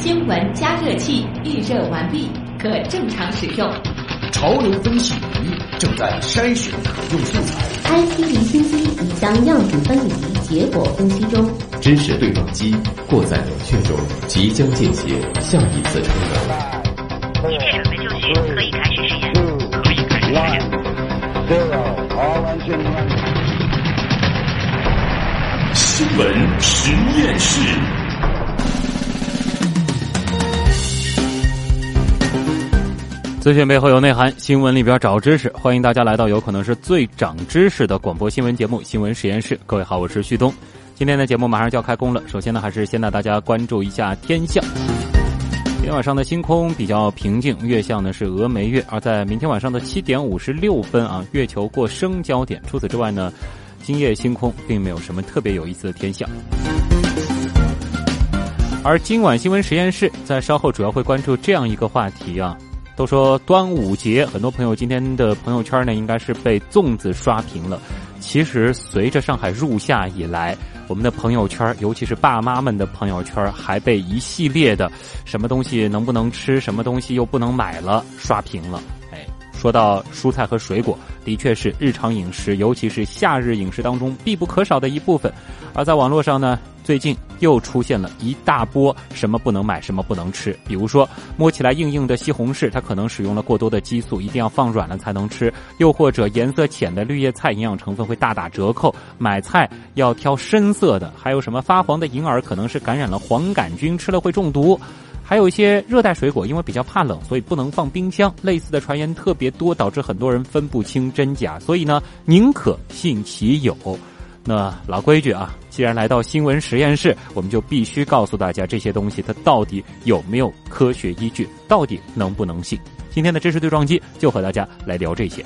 新闻加热器预热完毕，可正常使用。潮流分析仪正在筛选可用素材。IT 离心机已将样品分离，结果分析中。知识对撞机过载冷却中，即将进行下一次充能。一切准备就绪，可以开始实验。可以开始实验。新闻实验室。资讯背后有内涵，新闻里边找知识。欢迎大家来到有可能是最长知识的广播新闻节目《新闻实验室》。各位好，我是旭东。今天的节目马上就要开工了，首先呢，还是先带大家关注一下天象。今天晚上的星空比较平静，月相呢是峨眉月。而在明天晚上的七点五十六分啊，月球过升焦点。除此之外呢，今夜星空并没有什么特别有意思的天象。而今晚新闻实验室在稍后主要会关注这样一个话题啊。都说端午节，很多朋友今天的朋友圈呢，应该是被粽子刷屏了。其实随着上海入夏以来，我们的朋友圈，尤其是爸妈们的朋友圈，还被一系列的什么东西能不能吃，什么东西又不能买了刷屏了。哎，说到蔬菜和水果，的确是日常饮食，尤其是夏日饮食当中必不可少的一部分。而在网络上呢，最近又出现了一大波什么不能买，什么不能吃。比如说，摸起来硬硬的西红柿，它可能使用了过多的激素，一定要放软了才能吃；又或者颜色浅的绿叶菜，营养成分会大打折扣，买菜要挑深色的。还有什么发黄的银耳，可能是感染了黄杆菌，吃了会中毒。还有一些热带水果，因为比较怕冷，所以不能放冰箱。类似的传言特别多，导致很多人分不清真假。所以呢，宁可信其有。那老规矩啊，既然来到新闻实验室，我们就必须告诉大家这些东西它到底有没有科学依据，到底能不能信。今天的知识对撞机就和大家来聊这些。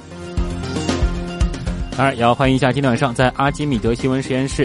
当然，也要欢迎一下今天晚上在阿基米德新闻实验室。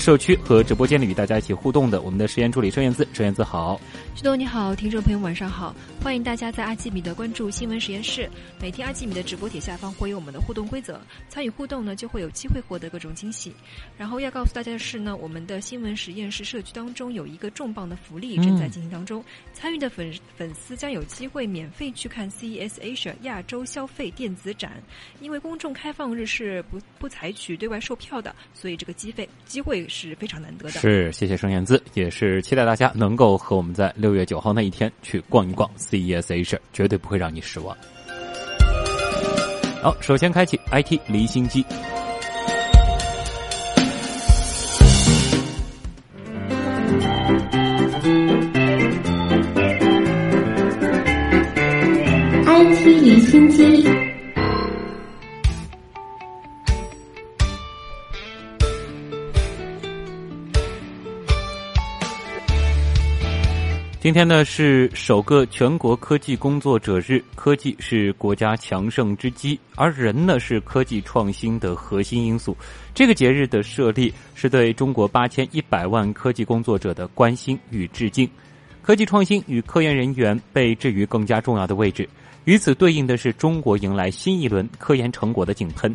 社区和直播间里与大家一起互动的，我们的实验助理盛燕姿，盛燕姿好，徐东你好，听众朋友晚上好，欢迎大家在阿基米德关注新闻实验室。每天阿基米德直播帖下方会有我们的互动规则，参与互动呢就会有机会获得各种惊喜。然后要告诉大家的是呢，我们的新闻实验室社区当中有一个重磅的福利正在进行当中，参与的粉粉丝将有机会免费去看 CES Asia 亚洲消费电子展。因为公众开放日是不不采取对外售票的，所以这个机会机会。是非常难得的。是，谢谢盛燕姿，也是期待大家能够和我们在六月九号那一天去逛一逛 CESH，绝对不会让你失望。好，首先开启 IT 离心机。今天呢是首个全国科技工作者日，科技是国家强盛之基，而人呢是科技创新的核心因素。这个节日的设立是对中国八千一百万科技工作者的关心与致敬。科技创新与科研人员被置于更加重要的位置，与此对应的是中国迎来新一轮科研成果的井喷。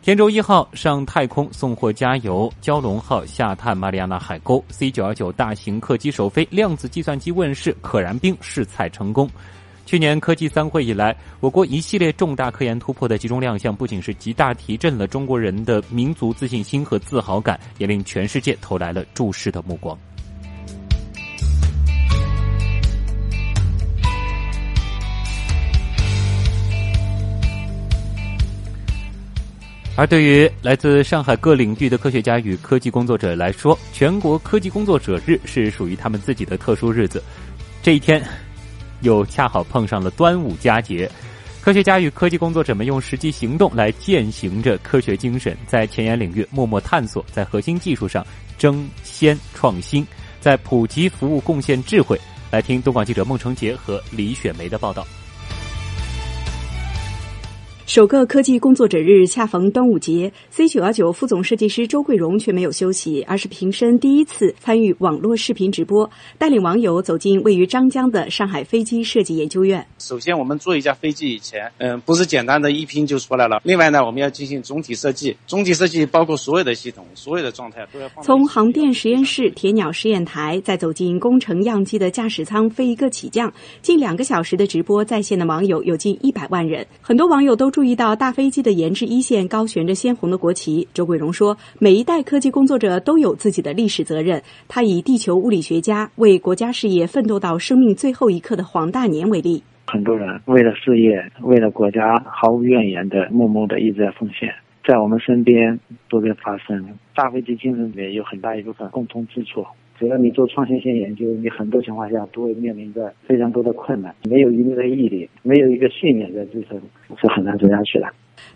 天舟一号上太空送货加油，蛟龙号下探马里亚纳海沟，C 九幺九大型客机首飞，量子计算机问世，可燃冰试采成功。去年科技三会以来，我国一系列重大科研突破的集中亮相，不仅是极大提振了中国人的民族自信心和自豪感，也令全世界投来了注视的目光。而对于来自上海各领域的科学家与科技工作者来说，全国科技工作者日是属于他们自己的特殊日子。这一天，又恰好碰上了端午佳节。科学家与科技工作者们用实际行动来践行着科学精神，在前沿领域默默探索，在核心技术上争先创新，在普及服务贡献智慧。来听东莞记者孟成杰和李雪梅的报道。首个科技工作者日恰逢端午节，C 九幺九副总设计师周桂荣却没有休息，而是平生第一次参与网络视频直播，带领网友走进位于张江的上海飞机设计研究院。首先，我们做一架飞机以前，嗯，不是简单的一拼就出来了。另外呢，我们要进行总体设计，总体设计包括所有的系统、所有的状态都要放。从航电实验室、铁鸟试验台，再走进工程样机的驾驶舱飞一个起降，近两个小时的直播在线的网友有近一百万人，很多网友都。注意到大飞机的研制一线高悬着鲜红的国旗，周桂荣说：“每一代科技工作者都有自己的历史责任。”他以地球物理学家为国家事业奋斗到生命最后一刻的黄大年为例。很多人为了事业、为了国家，毫无怨言的默默的一直在奉献，在我们身边都在发生。大飞机精神里面有很大一部分共通之处。只要你做创新性研究，你很多情况下都会面临着非常多的困难。没有一定的毅力，没有一个信念在支撑，是很难走下去的。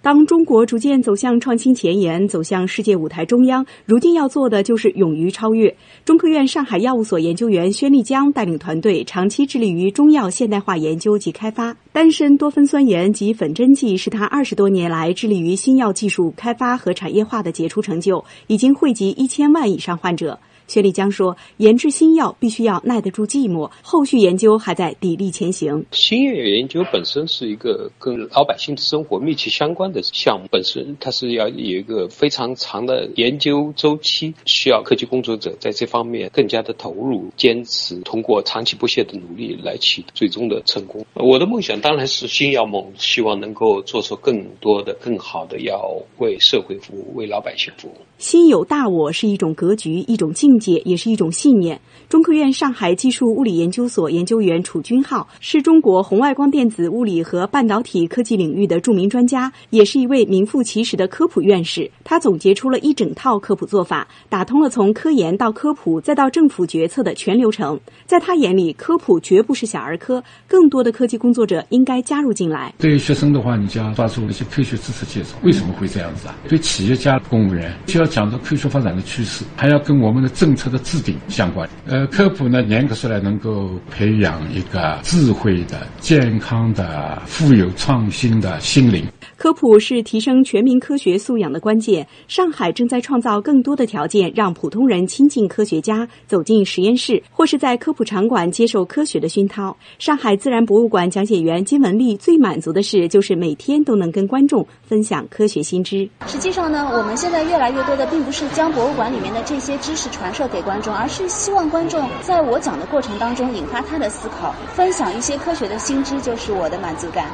当中国逐渐走向创新前沿，走向世界舞台中央，如今要做的就是勇于超越。中科院上海药物所研究员薛立江带领团队，长期致力于中药现代化研究及开发。丹参多酚酸盐及粉针剂是他二十多年来致力于新药技术开发和产业化的杰出成就，已经惠及一千万以上患者。薛立江说：“研制新药必须要耐得住寂寞，后续研究还在砥砺前行。新药研究本身是一个跟老百姓的生活密切相关的项目，本身它是要有一个非常长的研究周期，需要科技工作者在这方面更加的投入、坚持，通过长期不懈的努力来取得最终的成功。我的梦想当然是新药梦，希望能够做出更多的、更好的药，为社会服务，为老百姓服务。心有大我是一种格局，一种境。”境界也是一种信念。中科院上海技术物理研究所研究员楚军浩是中国红外光电子物理和半导体科技领域的著名专家，也是一位名副其实的科普院士。他总结出了一整套科普做法，打通了从科研到科普再到政府决策的全流程。在他眼里，科普绝不是小儿科，更多的科技工作者应该加入进来。对于学生的话，你就要抓住一些科学知识介绍，为什么会这样子啊？对企业家、公务员就要讲到科学发展的趋势，还要跟我们的政策的制定相关，呃，科普呢，严格说来，能够培养一个智慧的、健康的、富有创新的心灵。科普是提升全民科学素养的关键。上海正在创造更多的条件，让普通人亲近科学家，走进实验室，或是在科普场馆接受科学的熏陶。上海自然博物馆讲解员金文丽最满足的事，就是每天都能跟观众分享科学新知。实际上呢，我们现在越来越多的，并不是将博物馆里面的这些知识传授给观众，而是希望观众在我讲的过程当中引发他的思考，分享一些科学的新知，就是我的满足感。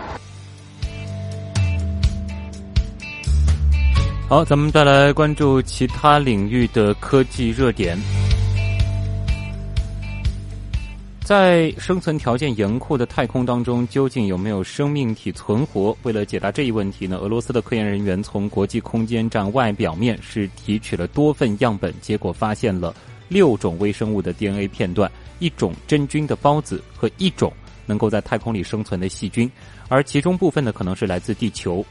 好，咱们再来关注其他领域的科技热点。在生存条件严酷的太空当中，究竟有没有生命体存活？为了解答这一问题呢，俄罗斯的科研人员从国际空间站外表面是提取了多份样本，结果发现了六种微生物的 DNA 片段，一种真菌的孢子和一种能够在太空里生存的细菌，而其中部分呢，可能是来自地球。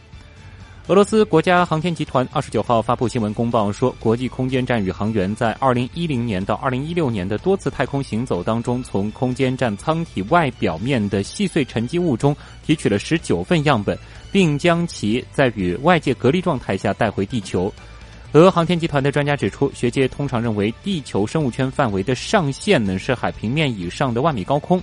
俄罗斯国家航天集团二十九号发布新闻公报说，国际空间站宇航员在二零一零年到二零一六年的多次太空行走当中，从空间站舱体外表面的细碎沉积物中提取了十九份样本，并将其在与外界隔离状态下带回地球。俄航天集团的专家指出，学界通常认为地球生物圈范围的上限呢是海平面以上的万米高空。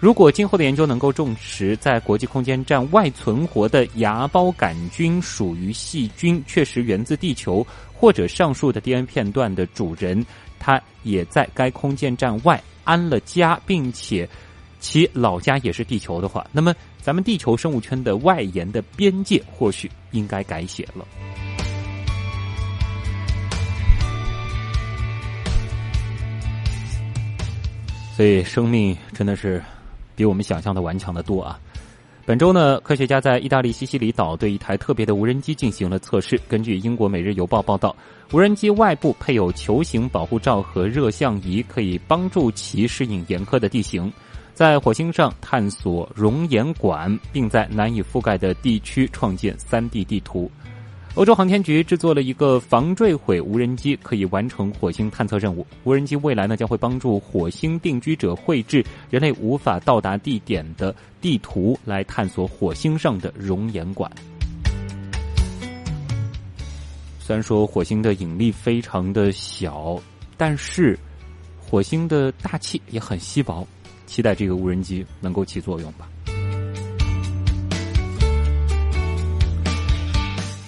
如果今后的研究能够证实，在国际空间站外存活的芽孢杆菌属于细菌，确实源自地球，或者上述的 DNA 片段的主人，他也在该空间站外安了家，并且其老家也是地球的话，那么咱们地球生物圈的外延的边界或许应该改写了。所以，生命真的是。比我们想象的顽强的多啊！本周呢，科学家在意大利西西里岛对一台特别的无人机进行了测试。根据英国《每日邮报》报道，无人机外部配有球形保护罩和热像仪，可以帮助其适应严苛的地形，在火星上探索熔岩管，并在难以覆盖的地区创建 3D 地图。欧洲航天局制作了一个防坠毁无人机可以完成火星探测任务。无人机未来呢将会帮助火星定居者绘制人类无法到达地点的地图来探索火星上的熔岩管虽然说火星的引力非常的小但是火星的大气也很稀薄期待这个无人机能够起作用吧。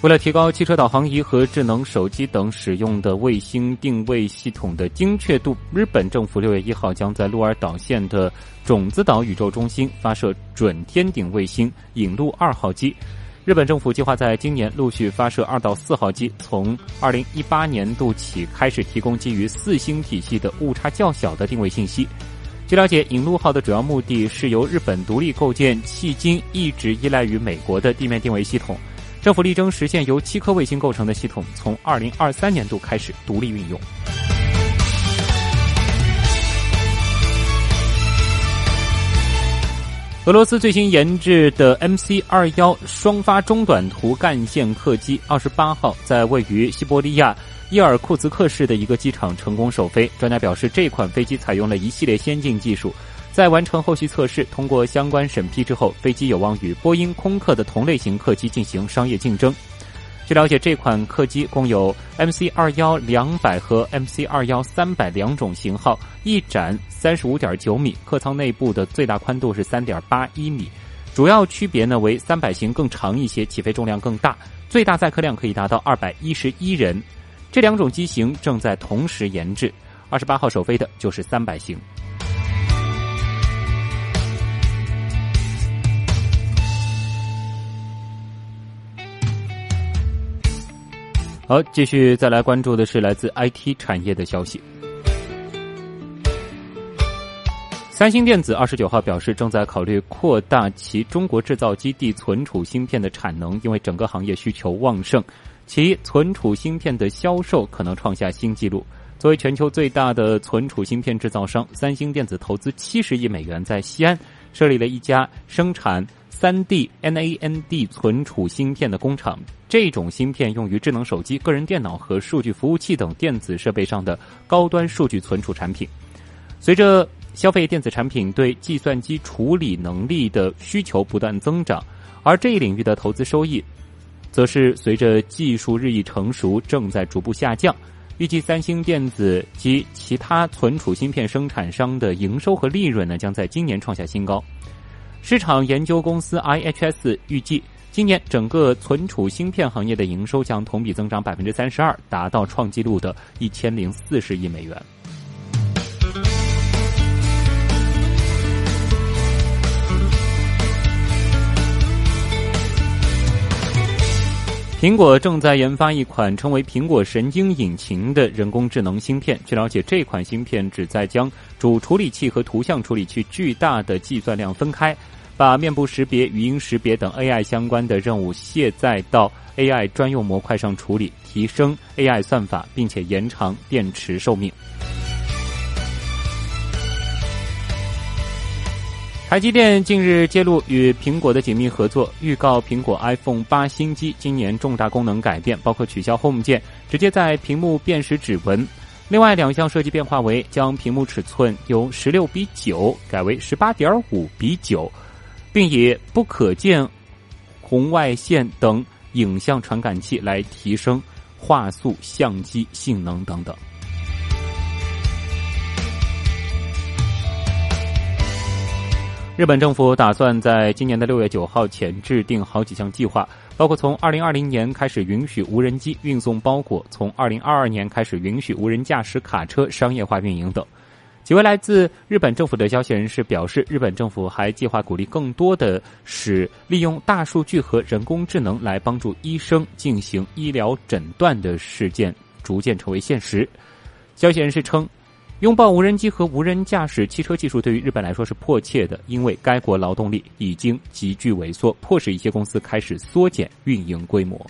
为了提高汽车导航仪和智能手机等使用的卫星定位系统的精确度，日本政府六月一号将在鹿儿岛县的种子岛宇宙中心发射准天顶卫星引路二号机。日本政府计划在今年陆续发射二到四号机，从二零一八年度起开始提供基于四星体系的误差较小的定位信息。据了解，引路号的主要目的是由日本独立构建，迄今一直依赖于美国的地面定位系统。政府力争实现由七颗卫星构成的系统，从二零二三年度开始独立运用。俄罗斯最新研制的 MC 二幺双发中短途干线客机，二十八号在位于西伯利亚伊尔库茨克市的一个机场成功首飞。专家表示，这款飞机采用了一系列先进技术。在完成后续测试、通过相关审批之后，飞机有望与波音、空客的同类型客机进行商业竞争。据了解，这款客机共有 MC 二幺两百和 MC 二幺三百两种型号，翼展三十五点九米，客舱内部的最大宽度是三点八一米。主要区别呢为三百型更长一些，起飞重量更大，最大载客量可以达到二百一十一人。这两种机型正在同时研制，二十八号首飞的就是三百型。好，继续再来关注的是来自 IT 产业的消息。三星电子二十九号表示，正在考虑扩大其中国制造基地存储芯片的产能，因为整个行业需求旺盛，其存储芯片的销售可能创下新纪录。作为全球最大的存储芯片制造商，三星电子投资七十亿美元在西安设立了一家生产。三 D NAND 存储芯片的工厂，这种芯片用于智能手机、个人电脑和数据服务器等电子设备上的高端数据存储产品。随着消费电子产品对计算机处理能力的需求不断增长，而这一领域的投资收益，则是随着技术日益成熟正在逐步下降。预计三星电子及其他存储芯片生产商的营收和利润呢，将在今年创下新高。市场研究公司 IHS 预计，今年整个存储芯片行业的营收将同比增长百分之三十二，达到创纪录的一千零四十亿美元。苹果正在研发一款称为“苹果神经引擎”的人工智能芯片。据了解，这款芯片旨在将主处理器和图像处理器巨大的计算量分开。把面部识别、语音识别等 AI 相关的任务卸载到 AI 专用模块上处理，提升 AI 算法，并且延长电池寿命。台积电近日揭露与苹果的紧密合作，预告苹果 iPhone 八新机今年重大功能改变，包括取消 Home 键，直接在屏幕辨识指纹。另外两项设计变化为将屏幕尺寸由十六比九改为十八点五比九。并以不可见红外线等影像传感器来提升画素、相机性能等等。日本政府打算在今年的六月九号前制定好几项计划，包括从二零二零年开始允许无人机运送包裹，从二零二二年开始允许无人驾驶卡车商业化运营等。几位来自日本政府的消息人士表示，日本政府还计划鼓励更多的使利用大数据和人工智能来帮助医生进行医疗诊断的事件逐渐成为现实。消息人士称，拥抱无人机和无人驾驶汽车技术对于日本来说是迫切的，因为该国劳动力已经急剧萎缩，迫使一些公司开始缩减运营规模。